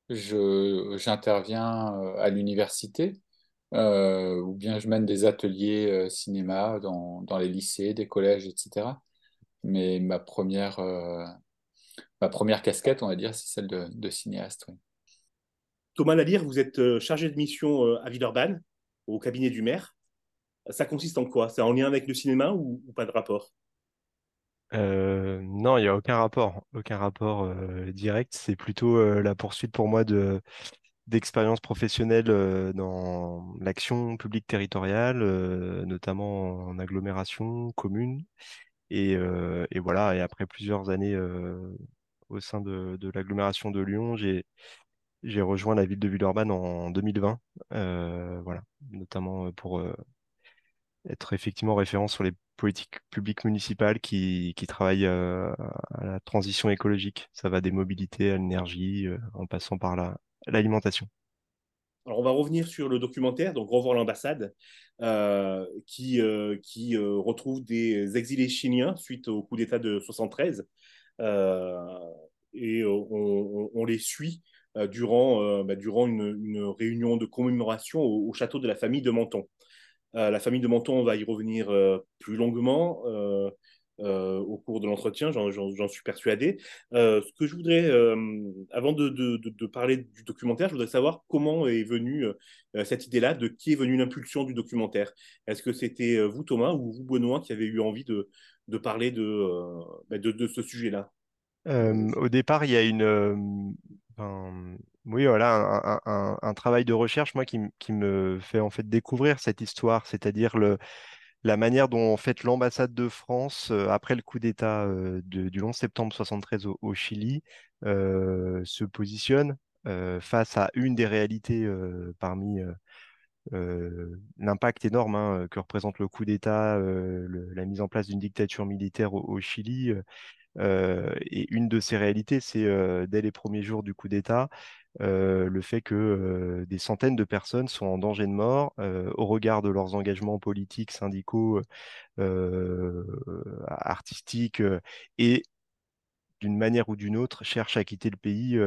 j'interviens à l'université, ou bien je mène des ateliers cinéma dans, les lycées, des collèges, etc. Mais ma première, ma première casquette, on va dire, c'est celle de, de cinéaste. oui. Thomas Lalire, vous êtes euh, chargé de mission euh, à Villeurbanne, au cabinet du maire. Ça consiste en quoi? C'est en lien avec le cinéma ou, ou pas de rapport? Euh, non, il n'y a aucun rapport, aucun rapport euh, direct. C'est plutôt euh, la poursuite pour moi de d'expériences professionnelles euh, dans l'action publique territoriale, euh, notamment en agglomération, commune. Et, euh, et voilà, et après plusieurs années euh, au sein de, l'agglomération de Lyon, j'ai rejoint la ville de Villeurbanne en 2020, euh, voilà, notamment pour euh, être effectivement référent sur les politiques publiques municipales qui, travaillent euh, à la transition écologique. Ça va des mobilités à l'énergie, euh, en passant par la, l'alimentation. Alors, on va revenir sur le documentaire, donc Revoir l'ambassade, euh, qui, euh, euh, retrouve des exilés chiliens suite au coup d'État de 73. Euh, et on, on- les suit euh, durant, euh, bah, durant une, réunion de commémoration au, au château de la famille de Menton. Euh, la famille de Menton, on va y revenir euh, plus longuement euh, euh, au cours de l'entretien, j'en suis persuadé. Euh, ce que je voudrais, euh, avant de, parler du documentaire, je voudrais savoir comment est venue euh, cette idée-là, de qui est venue l'impulsion du documentaire. Est-ce que c'était euh, vous, Thomas, ou vous, Benoît, qui avez eu envie de, de parler de, euh, bah, de, de ce sujet-là. Euh, au départ, il y a une, euh, enfin, oui, voilà, un, un- un- un travail de recherche, moi, qui, me fait en fait découvrir cette histoire, c'est-à-dire le, la manière dont en fait l'ambassade de France, après le coup d'État du 11 septembre 73 au, Chili, se positionne face à une des réalités parmi euh, l'impact énorme hein, que représente le coup d'État, euh, la mise en place d'une dictature militaire au, Chili. euh, et une de ces réalités, c'est dès les premiers jours du coup d'État, le fait que des centaines de personnes sont en danger de mort au regard de leurs engagements politiques, syndicaux, artistiques et d'une manière ou d'une autre, cherchent à quitter le pays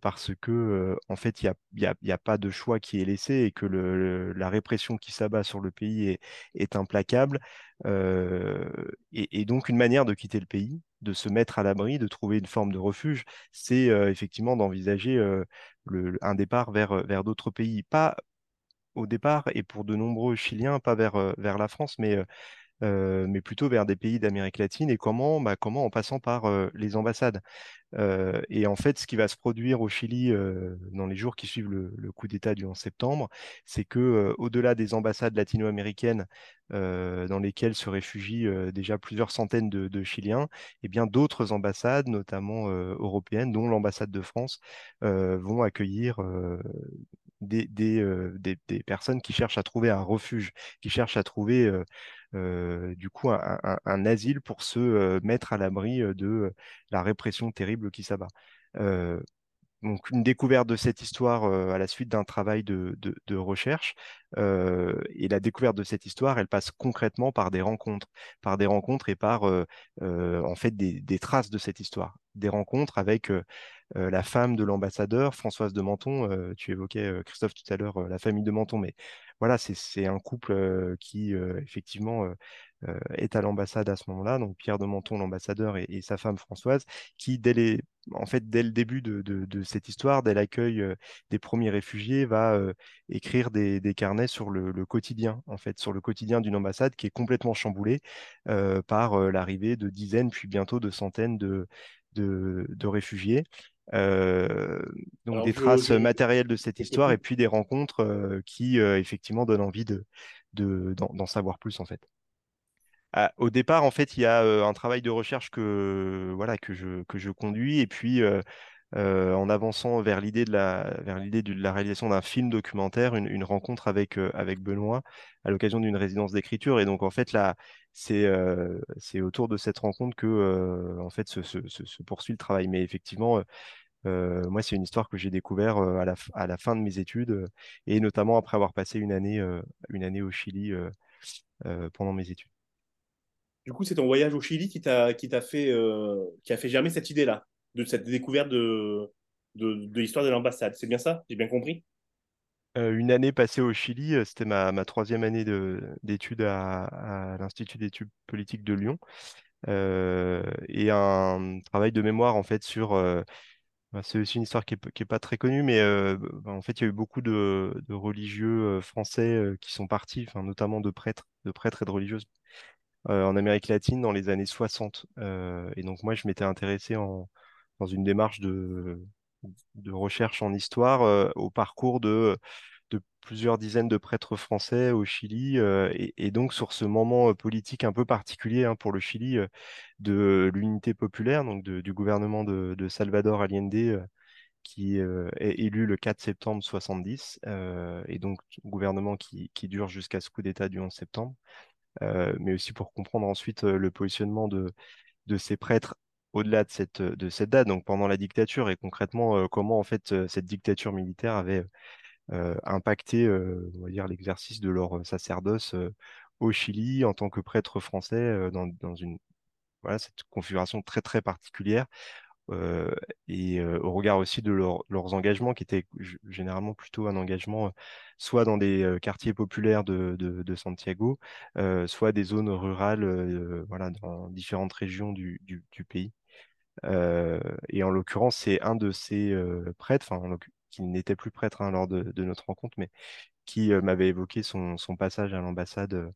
parce que, en fait, il n'y a, pas de choix qui est laissé et que la répression qui s'abat sur le pays est, implacable. Et, donc, une manière de quitter le pays, de se mettre à l'abri, de trouver une forme de refuge, c'est effectivement d'envisager un départ vers, d'autres pays. Pas au départ, et pour de nombreux Chiliens, pas vers la France, mais mais plutôt vers des pays d'Amérique latine. Et comment? Bah, comment? En passant par les ambassades. Et en fait, ce qui va se produire au Chili dans les jours qui suivent le, coup d'État du 11 septembre, c'est que au-delà des ambassades latino-américaines dans lesquelles se réfugient déjà plusieurs centaines de, Chiliens, eh bien d'autres ambassades, notamment européennes, dont l'ambassade de France, vont accueillir des, des, des- personnes qui cherchent à trouver un refuge, qui cherchent à trouver du coup un, asile pour se euh, mettre à l'abri euh, de euh, la répression terrible qui s'abat. Euh, donc une découverte de cette histoire euh, à la suite d'un travail de, recherche. euh, et la découverte de cette histoire, elle passe concrètement par des rencontres, par des rencontres et par euh, euh, en fait des, traces de cette histoire. Des rencontres avec euh, euh, la femme de l'ambassadeur, Françoise de Menton. euh, tu évoquais, euh, Christophe, tout à l'heure, euh, la famille de Menton, mais voilà, c'est un couple qui, effectivement, est à l'ambassade à ce moment-là, donc Pierre de Menton, l'ambassadeur, et, sa femme Françoise, qui, dès le début de, cette histoire, dès l'accueil des premiers réfugiés, va écrire des, carnets sur le, quotidien, en fait, sur le quotidien d'une ambassade qui est complètement chamboulée par l'arrivée de dizaines, puis bientôt de centaines de réfugiés. Euh, donc Alors, des traces je- matérielles de cette (laughs) histoire et puis des rencontres euh, qui euh, effectivement donnent envie de, de, d'en, d'en savoir plus en fait. Ah, au départ, en fait, il y a euh, un travail de recherche que, voilà, que je, que je conduis et puis euh, en avançant vers l'idée de la, réalisation d'un film documentaire, une, rencontre avec, euh, avec Benoît à l'occasion d'une résidence d'écriture. Et donc, en fait, là, c'est euh, autour de cette rencontre que en fait, se, poursuit le travail. Mais effectivement, moi, c'est une histoire que j'ai découvert euh, à la, fin de mes études et notamment après avoir passé une année, au Chili pendant mes études. Du coup, c'est ton voyage au Chili qui qui a fait germer cette idée-là, de cette découverte de de, l'histoire de l'ambassade. C'est bien ça? J'ai bien compris? Euh, une année passée au Chili, euh, c'était ma, ma troisième année de- d'études à, l'Institut d'études politiques de Lyon, euh, et un travail de mémoire en fait sur, bah, c'est aussi une histoire qui est, p- qui est pas très connue, mais bah, en fait il y a eu beaucoup de, de religieux français qui sont partis, notamment de prêtres, de prêtres et de religieuses en Amérique latine dans les années 60. Euh, et donc moi je m'étais intéressé en, dans une démarche de, recherche en histoire euh, au parcours de plusieurs dizaines de prêtres français au Chili, euh, et, donc sur ce moment euh, politique un peu particulier hein, pour le Chili de l'unité populaire, donc du gouvernement de, Salvador Allende, qui est élu le 4 septembre 70, euh, et donc gouvernement qui, dure jusqu'à ce coup d'État du 11 septembre, mais aussi pour comprendre ensuite le positionnement de ces prêtres au-delà de cette, de cette date, donc pendant la dictature, et concrètement euh, comment en fait euh, cette dictature militaire avait euh, impacté, euh, l'exercice de leur sacerdoce euh, au Chili en tant que prêtre français euh, dans, une voilà, cette configuration très très particulière euh, et euh, au regard aussi de leur- leurs engagements qui étaient généralement plutôt un engagement euh, soit dans des euh, quartiers populaires de, Santiago, euh, soit des zones rurales euh, voilà, dans différentes régions du pays. Euh, et en l'occurrence, c'est un de ces euh, prêtres, enfin, qui n'était plus prêtre hein, lors de, notre rencontre, mais qui euh, m'avait évoqué son, passage à l'ambassade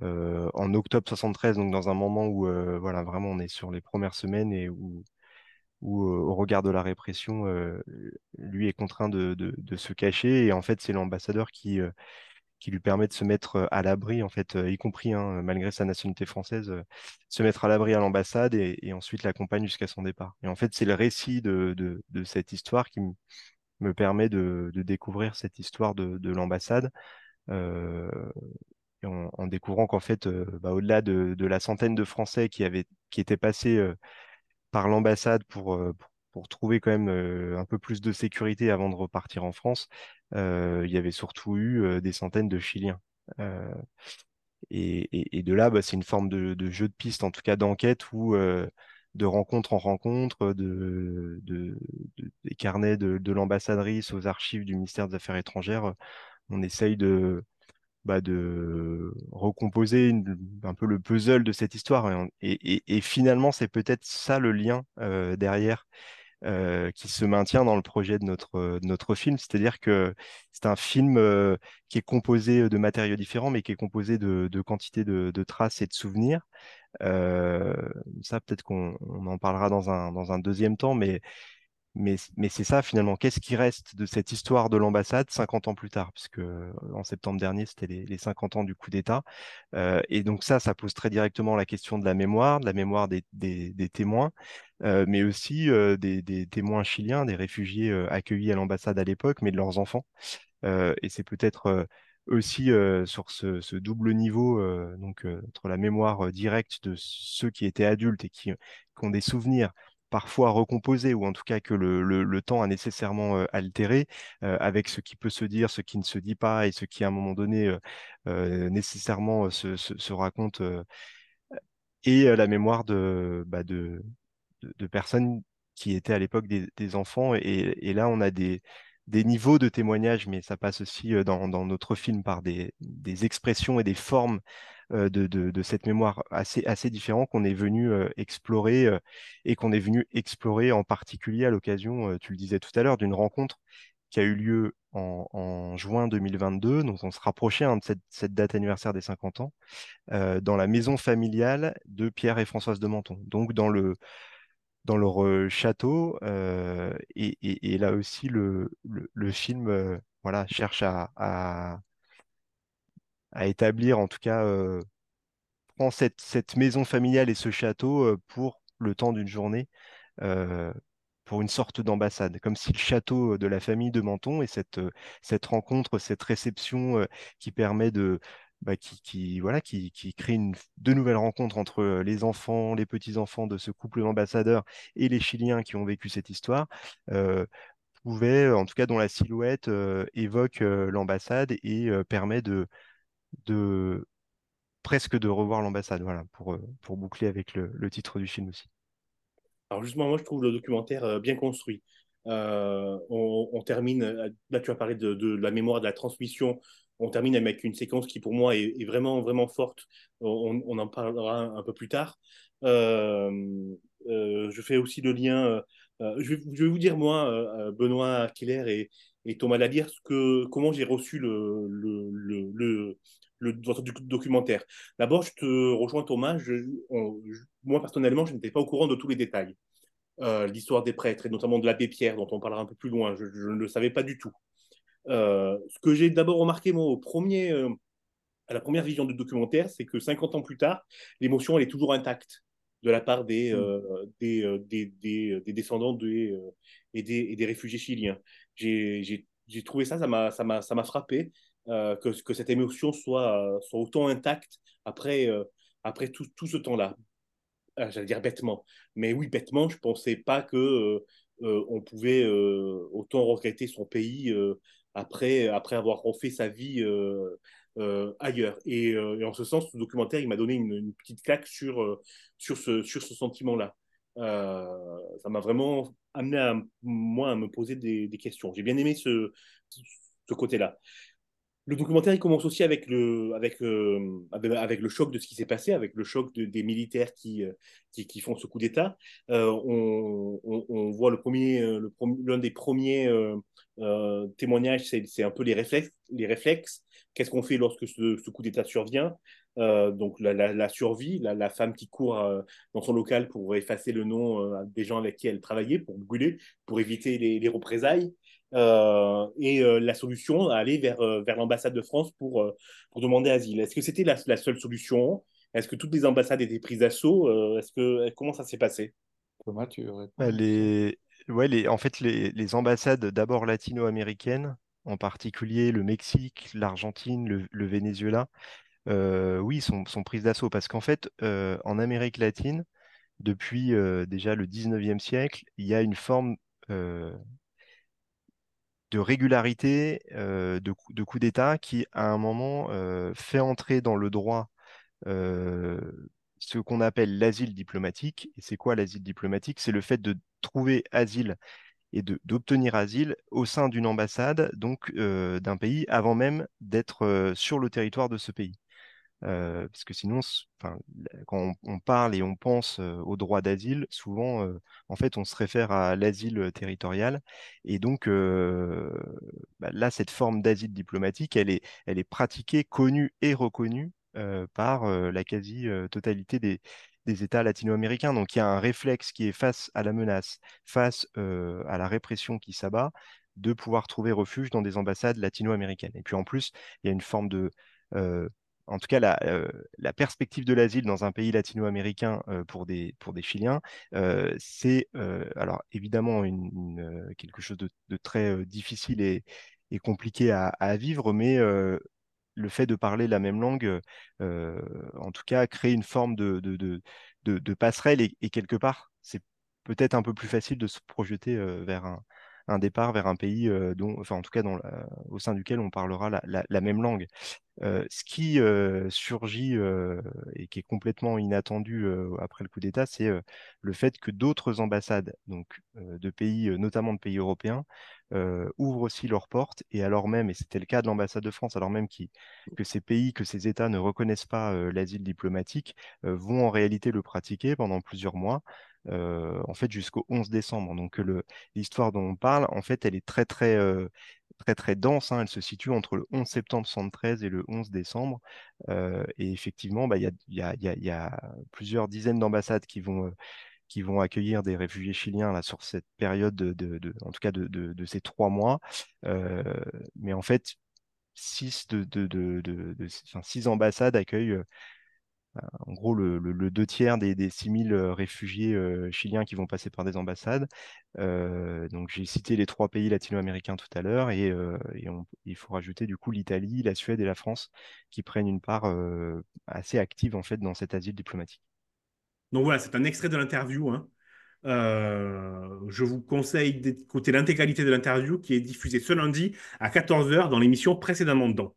en octobre 73, donc dans un moment où voilà, vraiment on est sur les premières semaines et où au regard de la répression, lui est contraint de, se cacher. Et en fait, c'est l'ambassadeur qui, qui lui permet de se mettre à l'abri, en fait, y compris, hein, malgré sa nationalité française, se mettre à l'abri à l'ambassade et, ensuite l'accompagne jusqu'à son départ. Et en fait, c'est le récit de, cette histoire qui me permet de, découvrir cette histoire de, de l'ambassade. en, découvrant qu'en fait, bah, au-delà de, la centaine de Français qui avaient, qui étaient passés par l'ambassade pour, pour trouver quand même euh, un peu plus de sécurité avant de repartir en France, euh, il y avait surtout eu euh, des centaines de Chiliens. Et, de là, bah, c'est une forme de, jeu de piste, en tout cas d'enquête, euh, de rencontre en rencontre, de, de- de- des carnets de, l'ambassadrice aux archives du ministère des Affaires étrangères, on essaye de, bah, recomposer un peu le puzzle de cette histoire. Et, finalement, c'est peut-être ça le lien derrière euh, qui se maintient dans le projet de notre, euh, de notre film. C'est-à-dire que c'est un film euh, qui est composé de matériaux différents, mais qui est composé de, de quantités de, de traces et de souvenirs. Euh, ça, peut-être qu'on on en parlera dans un, dans un deuxième temps, mais mais, c'est ça finalement. Qu'est-ce qui reste de cette histoire de l'ambassade 50 ans plus tard? Puisque euh, en septembre dernier, c'était les, les 50 ans du coup d'État. Euh, et donc ça, ça pose très directement la question de la mémoire, de la mémoire des, témoins, euh, mais aussi des, témoins chiliens, des réfugiés accueillis à l'ambassade à l'époque, mais de leurs enfants. Et c'est peut-être aussi sur ce, double niveau, donc entre la mémoire directe de ceux qui étaient adultes et qui ont des souvenirs parfois recomposés, ou en tout cas que le, le- temps a nécessairement altéré, avec ce qui peut se dire, ce qui ne se dit pas, et ce qui à un moment donné nécessairement se, se- raconte, et la mémoire de, bah, de, de, de personnes qui étaient à l'époque des, enfants. Et, et là, on a des, des niveaux de témoignage, mais ça passe aussi dans, dans notre film par des, des expressions et des formes de, de, cette mémoire assez, assez différents qu'on est venu euh, explorer euh, et qu'on est venu explorer en particulier à l'occasion, euh, tu le disais tout à l'heure, d'une rencontre qui a eu lieu en, juin 2022, donc on se rapprochait hein, de cette, date anniversaire des 50 ans, euh, dans la maison familiale de Pierre et Françoise de Menton, donc dans le, dans leur euh, château. euh, et, là aussi, le, le, film euh, voilà, cherche à, à établir, en tout cas, euh, cette, cette maison familiale et ce château euh, pour le temps d'une journée. euh, pour une sorte d'ambassade, comme si le château de la famille de Menton et cette, euh, cette rencontre, cette réception euh, qui permet de, bah, qui, voilà, qui, qui crée une, de nouvelles rencontres entre euh, les enfants, les petits-enfants de ce couple d'ambassadeurs et les Chiliens qui ont vécu cette histoire, euh, pouvait, en tout cas dont la silhouette euh, évoque euh, l'ambassade et euh, permet de, de presque de revoir l'ambassade, voilà, pour, euh, pour boucler avec le, le titre du film aussi. Alors justement, moi, je trouve le documentaire euh, bien construit. Euh, on, termine, là tu as parlé de, la mémoire, de la transmission, on termine avec une séquence qui pour moi est, vraiment, vraiment forte. On, en parlera un, peu plus tard. Je fais aussi le lien, je, vais, vous dire moi, Benoît Keller et, Thomas Lalire, que, comment j'ai reçu le, le- votre doc- documentaire. D'abord, je te rejoins Thomas, je, on- je- moi personnellement, je n'étais pas au courant de tous les détails euh, l'histoire des prêtres et notamment de l'abbé Pierre, dont on parlera un peu plus loin. Je, je ne le savais pas du tout. Euh, ce que j'ai d'abord remarqué, moi, au premier, euh, à la première vision du documentaire, c'est que 50 ans plus tard, l'émotion, elle est toujours intacte de la part des, euh, des, des, des, des descendants des, et, des, et des réfugiés chiliens. J'ai trouvé ça, ça m'a frappé, euh, que, que cette émotion soit, soit autant intacte après, euh, après tout, tout ce temps-là j'allais dire bêtement. Mais oui, bêtement, je pensais pas que euh, euh, on pouvait euh, autant regretter son pays euh, après, après avoir refait sa vie euh, euh, ailleurs. Et, euh, et en ce sens, ce documentaire, il m'a donné une, petite claque sur, euh, sur ce, sur ce sentiment-là. Euh, ça m'a vraiment amené à moi à me poser des, des questions. J'ai bien aimé ce, ce côté-là. Le documentaire, commence aussi avec le, euh, avec, avec le choc de ce qui s'est passé, avec le choc de- des militaires qui, euh, qui, qui font ce coup d'État. Euh, on, on, voit le le l'un des premiers témoignages, c'est un peu les réflexes. Les réflexes. Qu'est-ce qu'on fait lorsque ce, coup d'État survient? Donc la, la, survie, la, la, femme qui court dans son local pour effacer le nom des gens avec qui elle travaillait, pour brûler, pour éviter les représailles. Euh, et euh, la solution, aller vers, euh, vers l'ambassade de France pour, pour demander asile. Est-ce que c'était la, la, seule solution? Est-ce que toutes les ambassades étaient prises d'assaut? Est-ce que comment ça s'est passé? Comment tu bah, les... Ouais, les... En fait, les, les ambassades d'abord latino-américaines, en particulier le Mexique, l'Argentine, le, le, Venezuela, euh, oui, sont, sont prises d'assaut. Parce qu'en fait, euh, en Amérique latine, depuis euh, déjà le 19e siècle, il y a une forme de régularité euh, de, de coup d'État qui, à un moment, euh, fait entrer dans le droit euh, ce qu'on appelle l'asile diplomatique. Et c'est quoi l'asile diplomatique? C'est le fait de trouver asile et d'obtenir asile au sein d'une ambassade, donc d'un pays, avant même d'être sur le territoire de ce pays. Euh, parce que sinon, quand on, parle et on pense euh, au droit d'asile, souvent, en fait, on se réfère à l'asile territorial. Et donc, bah, là, cette forme d'asile diplomatique, elle est, elle est pratiquée, connue et reconnue par la quasi-totalité des États latino-américains. Donc, il y a un réflexe qui est face à la menace, face à la répression qui s'abat, de pouvoir trouver refuge dans des ambassades latino-américaines. Et puis, en plus, il y a une forme de en tout cas la, perspective de l'asile dans un pays latino-américain pour, des, pour des Chiliens, c'est alors évidemment quelque chose de, très difficile et, compliqué à, vivre, mais le fait de parler la même langue, en tout cas, crée une forme de, de, de, passerelle et, quelque part, c'est peut-être un peu plus facile de se projeter vers un, un départ vers un pays dont, enfin en tout cas dans la, au sein duquel on parlera la, la, la même langue. Euh, ce qui euh, surgit euh, et qui est complètement inattendu après le coup d'État, c'est le fait que d'autres ambassades, donc de pays, notamment de pays européens, ouvrent aussi leurs portes et alors même, et c'était le cas de l'ambassade de France, alors même qui, que ces pays, que ces États ne reconnaissent pas l'asile diplomatique, vont en réalité le pratiquer pendant plusieurs mois. Euh, en fait jusqu'au 11 décembre. Donc l'histoire dont on parle, en fait, elle est très très euh, très très dense. Hein. Elle se situe entre le 11 septembre 73 et le 11 décembre. Euh, et effectivement, il y, a, plusieurs dizaines d'ambassades qui vont accueillir des réfugiés chiliens sur cette période de, en tout cas de, ces trois mois. mais en fait, six ambassades accueillent en gros le, deux tiers des, des 6000 euh, réfugiés euh, chiliens qui vont passer par des ambassades. Euh, donc j'ai cité les trois pays latino-américains tout à l'heure et, il faut rajouter du coup l'Italie, la Suède et la France qui prennent une part assez active en fait dans cet asile diplomatique. Donc voilà, c'est un extrait de l'interview. Hein. je vous conseille d'écouter l'intégralité de l'interview qui est diffusée ce lundi à 14h dans l'émission précédemment dedans.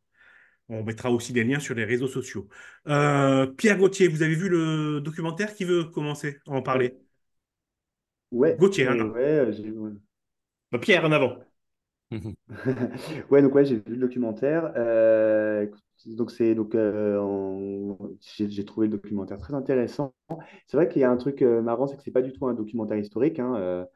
On mettra aussi des liens sur les réseaux sociaux. Euh, Pierre Gauthier, vous avez vu le documentaire qui veut commencer à en parler? Ouais. Gauthier, hein, euh, ouais, bah, Pierre, en avant. (laughs) ouais, donc ouais, j'ai vu le documentaire. Euh, donc c'est donc euh, en- j'ai trouvé le documentaire très intéressant. C'est vrai qu'il y a un truc marrant, c'est que c'est pas du tout un documentaire historique, hein,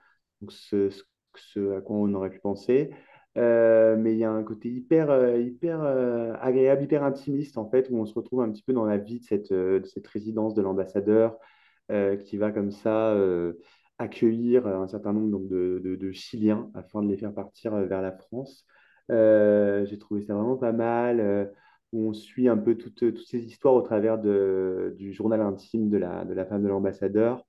donc ce, ce- ce à quoi on aurait pu penser. Euh, mais il y a un côté hyper, euh, hyper euh, agréable, hyper intimiste, en fait, où on se retrouve un petit peu dans la vie de cette, cette résidence de l'ambassadeur qui va comme ça accueillir un certain nombre donc, de, de- Chiliens afin de les faire partir vers la France. J'ai trouvé ça vraiment pas mal, où on suit un peu toutes, toutes ces histoires au travers de, du journal intime de la, de la femme de l'ambassadeur.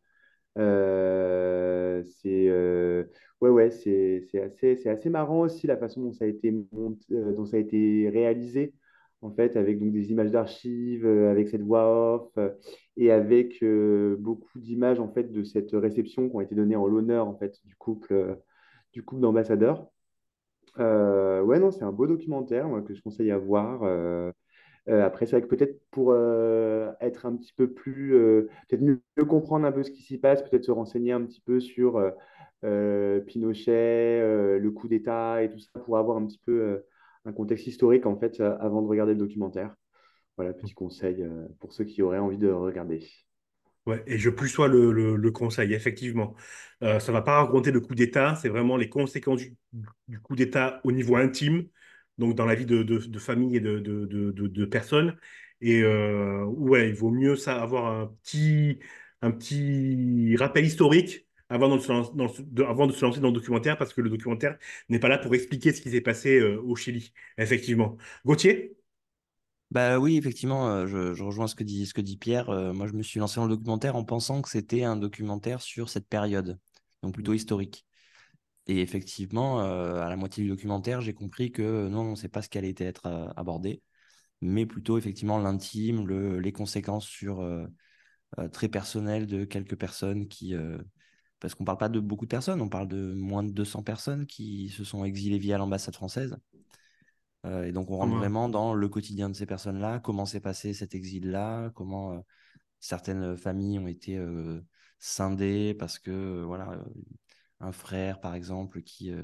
Euh, c'est euh, ouais, ouais, c'est assez, assez marrant aussi la façon dont ça a été euh, dont ça a été réalisé, en fait, avec donc des images d'archives, avec cette voix off, et avec beaucoup d'images en fait de cette réception qui ont été données en l'honneur en fait du couple, du couple d'ambassadeurs. Ouais, non, c'est un beau documentaire que je conseille à voir. Euh, après, c'est vrai que peut-être pour euh, être un petit peu plus, euh, peut-être mieux, comprendre un peu ce qui s'y passe, peut-être se renseigner un petit peu sur Pinochet, le coup d'État et tout ça, pour avoir un petit peu un contexte historique en fait avant de regarder le documentaire. Voilà, petit conseil pour ceux qui auraient envie de regarder. Ouais, et je plus sois le, conseil, effectivement. Ça ne va pas raconter le coup d'État, c'est vraiment les conséquences du coup d'État au niveau intime, donc dans la vie de, de, de famille et de, de, personnes. Et euh, ouais, il vaut mieux ça avoir un petit, un petit rappel historique avant de, se lancer, dans le- avant de se lancer dans le documentaire, parce que le documentaire n'est pas là pour expliquer ce qui s'est passé euh, au Chili, effectivement. Gauthier? Bah oui, effectivement, euh, je, je rejoins ce que dit, ce que dit Pierre. Euh, moi, je me suis lancé dans le documentaire en pensant que c'était un documentaire sur cette période, donc plutôt historique. Et effectivement, euh, à la moitié du documentaire, j'ai compris que euh, non, c'est pas ce qui allait être euh, abordé, mais plutôt effectivement l'intime, le, les conséquences sur euh, très personnelles de quelques personnes qui, euh, parce qu'on parle pas de beaucoup de personnes, on parle de moins de 200 personnes qui se sont exilées via l'ambassade française. Et donc, on rentre vraiment dans le quotidien de ces personnes-là, comment s'est passé cet exil-là, comment certaines familles ont été scindées parce que, voilà, un frère, par exemple, qui, euh,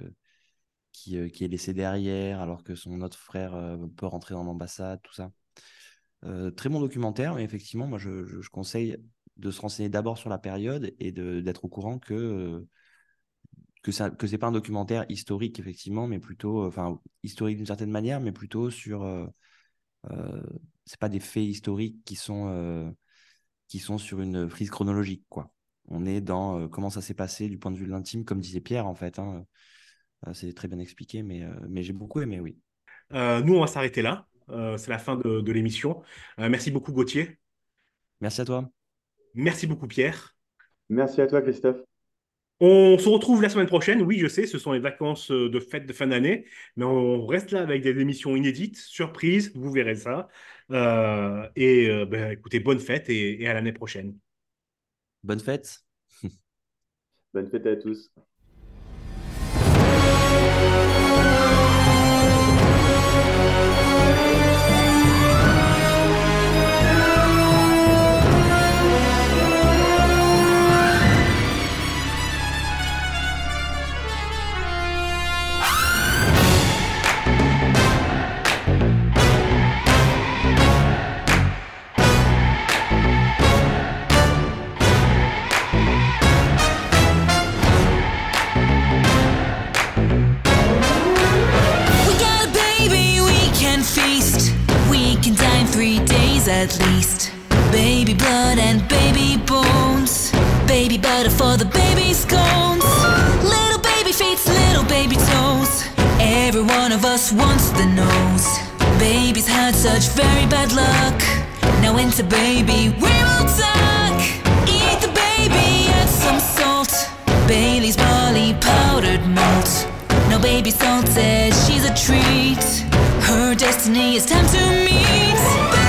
euh, qui est laissé derrière alors que son autre frère euh, peut rentrer dans l'ambassade, tout ça. Très bon documentaire, mais effectivement, moi, je, conseille de se renseigner d'abord sur la période et d'être au courant que que ça que c'est pas un documentaire historique effectivement mais plutôt enfin historique d'une certaine manière mais plutôt sur euh, euh, c'est pas des faits historiques qui sont qui sont sur une frise chronologique quoi on est dans euh, comment ça s'est passé du point de vue de l'intime comme disait Pierre en fait hein. Euh, c'est très bien expliqué mais euh, mais j'ai beaucoup aimé oui Euh, nous, on va s'arrêter là. Euh, c'est la fin de, de l'émission. Euh, merci beaucoup, Gauthier. merci à toi Merci beaucoup, Pierre. Merci à toi, Christophe. On se retrouve la semaine prochaine. Oui, je sais, ce sont les vacances de fête de fin d'année, mais on reste là avec des émissions inédites, surprises, vous verrez ça. Euh, et euh, ben, écoutez, bonne fête et, et à l'année prochaine. Bonne fête Bonne fête à tous. At least. Baby blood and baby bones. Baby butter for the baby scones. Little baby feet, little baby toes. Every one of us wants the nose. Baby's had such very bad luck. Now into baby, we will tuck. Eat the baby, add some salt. Bailey's barley powdered malt. No baby salt says she's a treat. Her destiny is time to meet.